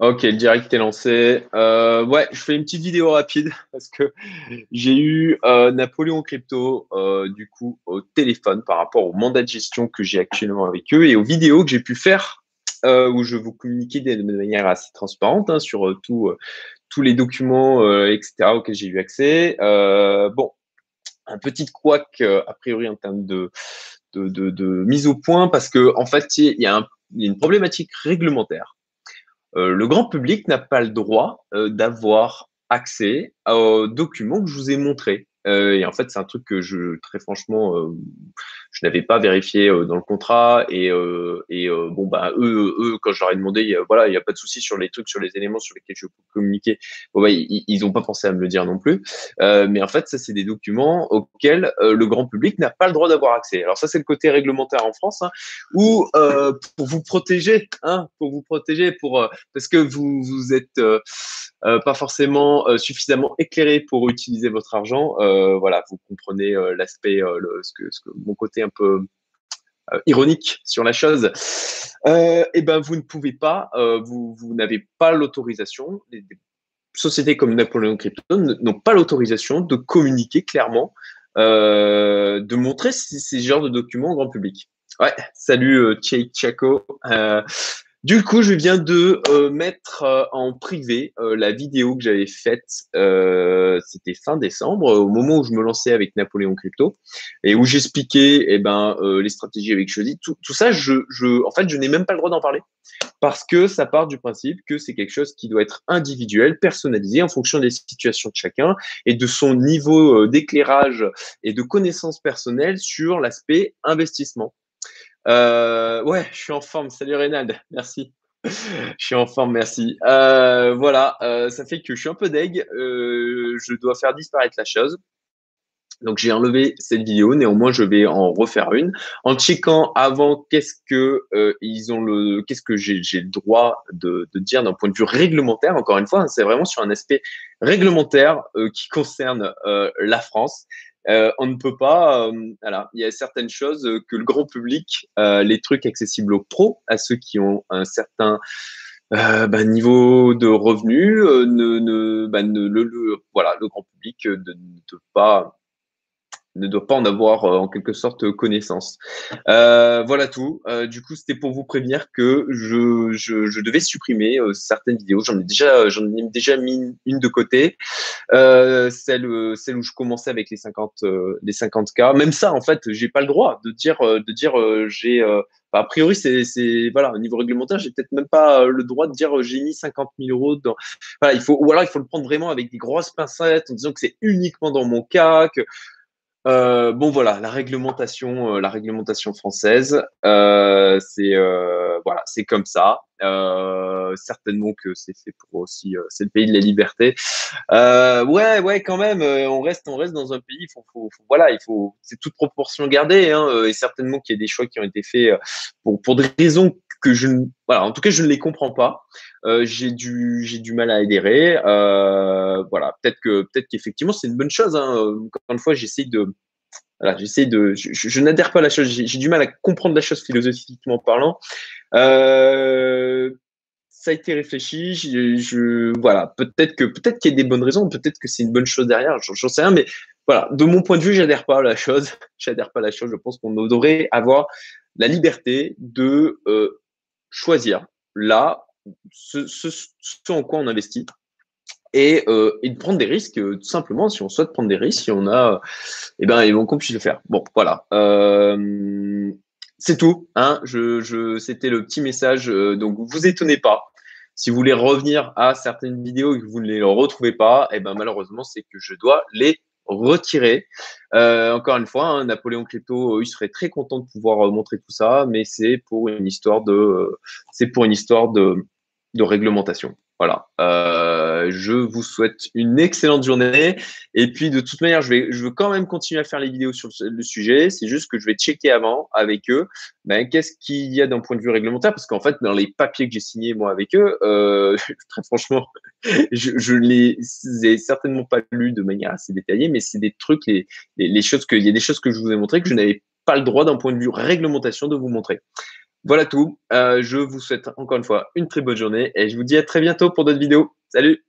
Ok, le direct est lancé. Euh, ouais, je fais une petite vidéo rapide parce que j'ai eu euh, Napoléon Crypto euh, du coup au téléphone par rapport au mandat de gestion que j'ai actuellement avec eux et aux vidéos que j'ai pu faire où je vous communiquais de manière assez transparente hein, sur tout, tous les documents, etc. auxquels j'ai eu accès. bon, un petit couac a priori en termes de, de, de, de, mise au point parce que en fait il y, a il y a une problématique réglementaire euh, le grand public n'a pas le droit euh, d'avoir accès aux documents que je vous ai montrés. Euh, et en fait, c'est un truc que je, très franchement, euh, je n'avais pas vérifié euh, dans le contrat. Et, euh, et bon, bah, eux, eux, quand je leur ai demandé, voilà, il n'y a pas de souci sur les trucs, sur les éléments sur lesquels je peux communiquer. Bon, bah, ils n'ont pas pensé à me le dire non plus. mais en fait, ça, c'est des documents auxquels le grand public n'a pas le droit d'avoir accès. Alors ça, c'est le côté réglementaire en France, hein, où pour vous protéger, hein, pour vous protéger, pour parce que vous vous êtes pas forcément suffisamment éclairé pour utiliser votre argent. Euh, voilà, vous comprenez euh, l'aspect, euh, ce que, ce que, mon côté un peu ironique sur la chose. et eh ben, vous ne pouvez pas, vous, vous n'avez pas l'autorisation. Les, sociétés comme Napoléon Crypto n'ont pas l'autorisation de communiquer clairement, de montrer ces, ces genres de documents au grand public. Ouais, salut euh, Chaco. Du coup, je viens de euh, mettre euh, en privé euh, la vidéo que j'avais faite, c'était fin décembre, au moment où je me lançais avec Napoléon Crypto, et où j'expliquais eh ben, les stratégies avec. Tout, tout, ça, je, je, en fait, je n'ai même pas le droit d'en parler, parce que ça part du principe que c'est quelque chose qui doit être individuel, personnalisé, en fonction des situations de chacun, et de son niveau d'éclairage et de connaissance personnelle sur l'aspect investissement. Euh, ouais, je suis en forme. Salut Reynald, merci. je suis en forme, merci. Euh, voilà, euh, ça fait que je suis un peu deg. Euh, je dois faire disparaître la chose. Donc j'ai enlevé cette vidéo, néanmoins je vais en refaire une en checkant avant qu'est-ce que euh, ils ont le qu'est-ce que j'ai le droit de, de dire d'un point de vue réglementaire. Encore une fois, hein, c'est vraiment sur un aspect réglementaire euh, qui concerne euh, la France. Euh, on ne peut pas, euh, il y a certaines choses que le grand public, euh, les trucs accessibles aux pros, à ceux qui ont un certain bah, niveau de revenus, ne, ne, bah, le, voilà, le grand public ne peut pas ne doit pas en avoir euh, en quelque sorte connaissance. Euh, voilà tout. Euh, du coup, c'était pour vous prévenir que je, je, je devais supprimer certaines vidéos. J'en ai déjà, j'en ai déjà mis une de côté. celle, celle où je commençais avec les 50, les 50 k. Même ça, en fait, j'ai pas le droit de dire, de dire, j'ai. a priori, c'est, c'est voilà, au niveau réglementaire, j'ai peut-être même pas le droit de dire j'ai mis 50 000 euros dans. Voilà, il faut, ou alors il faut le prendre vraiment avec des grosses pincettes en disant que c'est uniquement dans mon cas, que euh, bon voilà, la réglementation, euh, la réglementation française, euh, c'est euh, voilà, c'est comme ça. Euh, certainement que c'est fait pour aussi, c'est le pays de la liberté. ouais, ouais, quand même, on reste, on reste dans un pays. Faut, faut, voilà, il faut, c'est toute proportion gardée, hein, et certainement qu'il y a des choix qui ont été faits pour pour des raisons que je ne, voilà, en tout cas, je ne les comprends pas. Euh, j'ai du, j'ai du mal à adhérer. Euh, voilà, peut-être que, peut-être qu'effectivement, c'est une bonne chose. Hein. Encore une fois, j'essaie de, voilà, j'essaie de, je, n'adhère pas à la chose. J'ai, du mal à comprendre la chose philosophiquement parlant. Euh, ça a été réfléchi. Je, voilà, peut-être que, peut-être qu'il y a des bonnes raisons. Peut-être que c'est une bonne chose derrière. J'en sais rien, mais voilà, de mon point de vue, j'adhère pas à la chose. j'adhère pas à la chose. Je pense qu'on devrait avoir la liberté de choisir là ce, en quoi on investit. Et, euh, et de prendre des risques euh, tout simplement. Si on souhaite prendre des risques si on a eh ben vont qu'on puisse le faire. Bon voilà. Euh, c'est tout hein. C'était le petit message euh, donc vous étonnez pas. Si vous voulez revenir à certaines vidéos et que vous ne les retrouvez pas eh ben malheureusement c'est que je dois les retirer. Euh, encore une fois, hein, Napoléon Cléto, euh, il serait très content de pouvoir euh, montrer tout ça, mais c'est pour une histoire de, c'est pour une histoire de, de réglementation. Voilà. Je vous souhaite une excellente journée. Et puis, de toute manière, je veux quand même continuer à faire les vidéos sur le sujet. C'est juste que je vais checker avant avec eux. Ben, qu'est-ce qu'il y a d'un point de vue réglementaire? Parce qu'en fait, dans les papiers que j'ai signés moi avec eux, euh, très franchement, je, je les ai certainement pas lus de manière assez détaillée, mais c'est des trucs, les, les, choses que, il y a des choses que je vous ai montrées que je n'avais pas le droit d'un point de vue réglementation de vous montrer. Voilà tout. je vous souhaite encore une fois une très bonne journée et je vous dis à très bientôt pour d'autres vidéos. Salut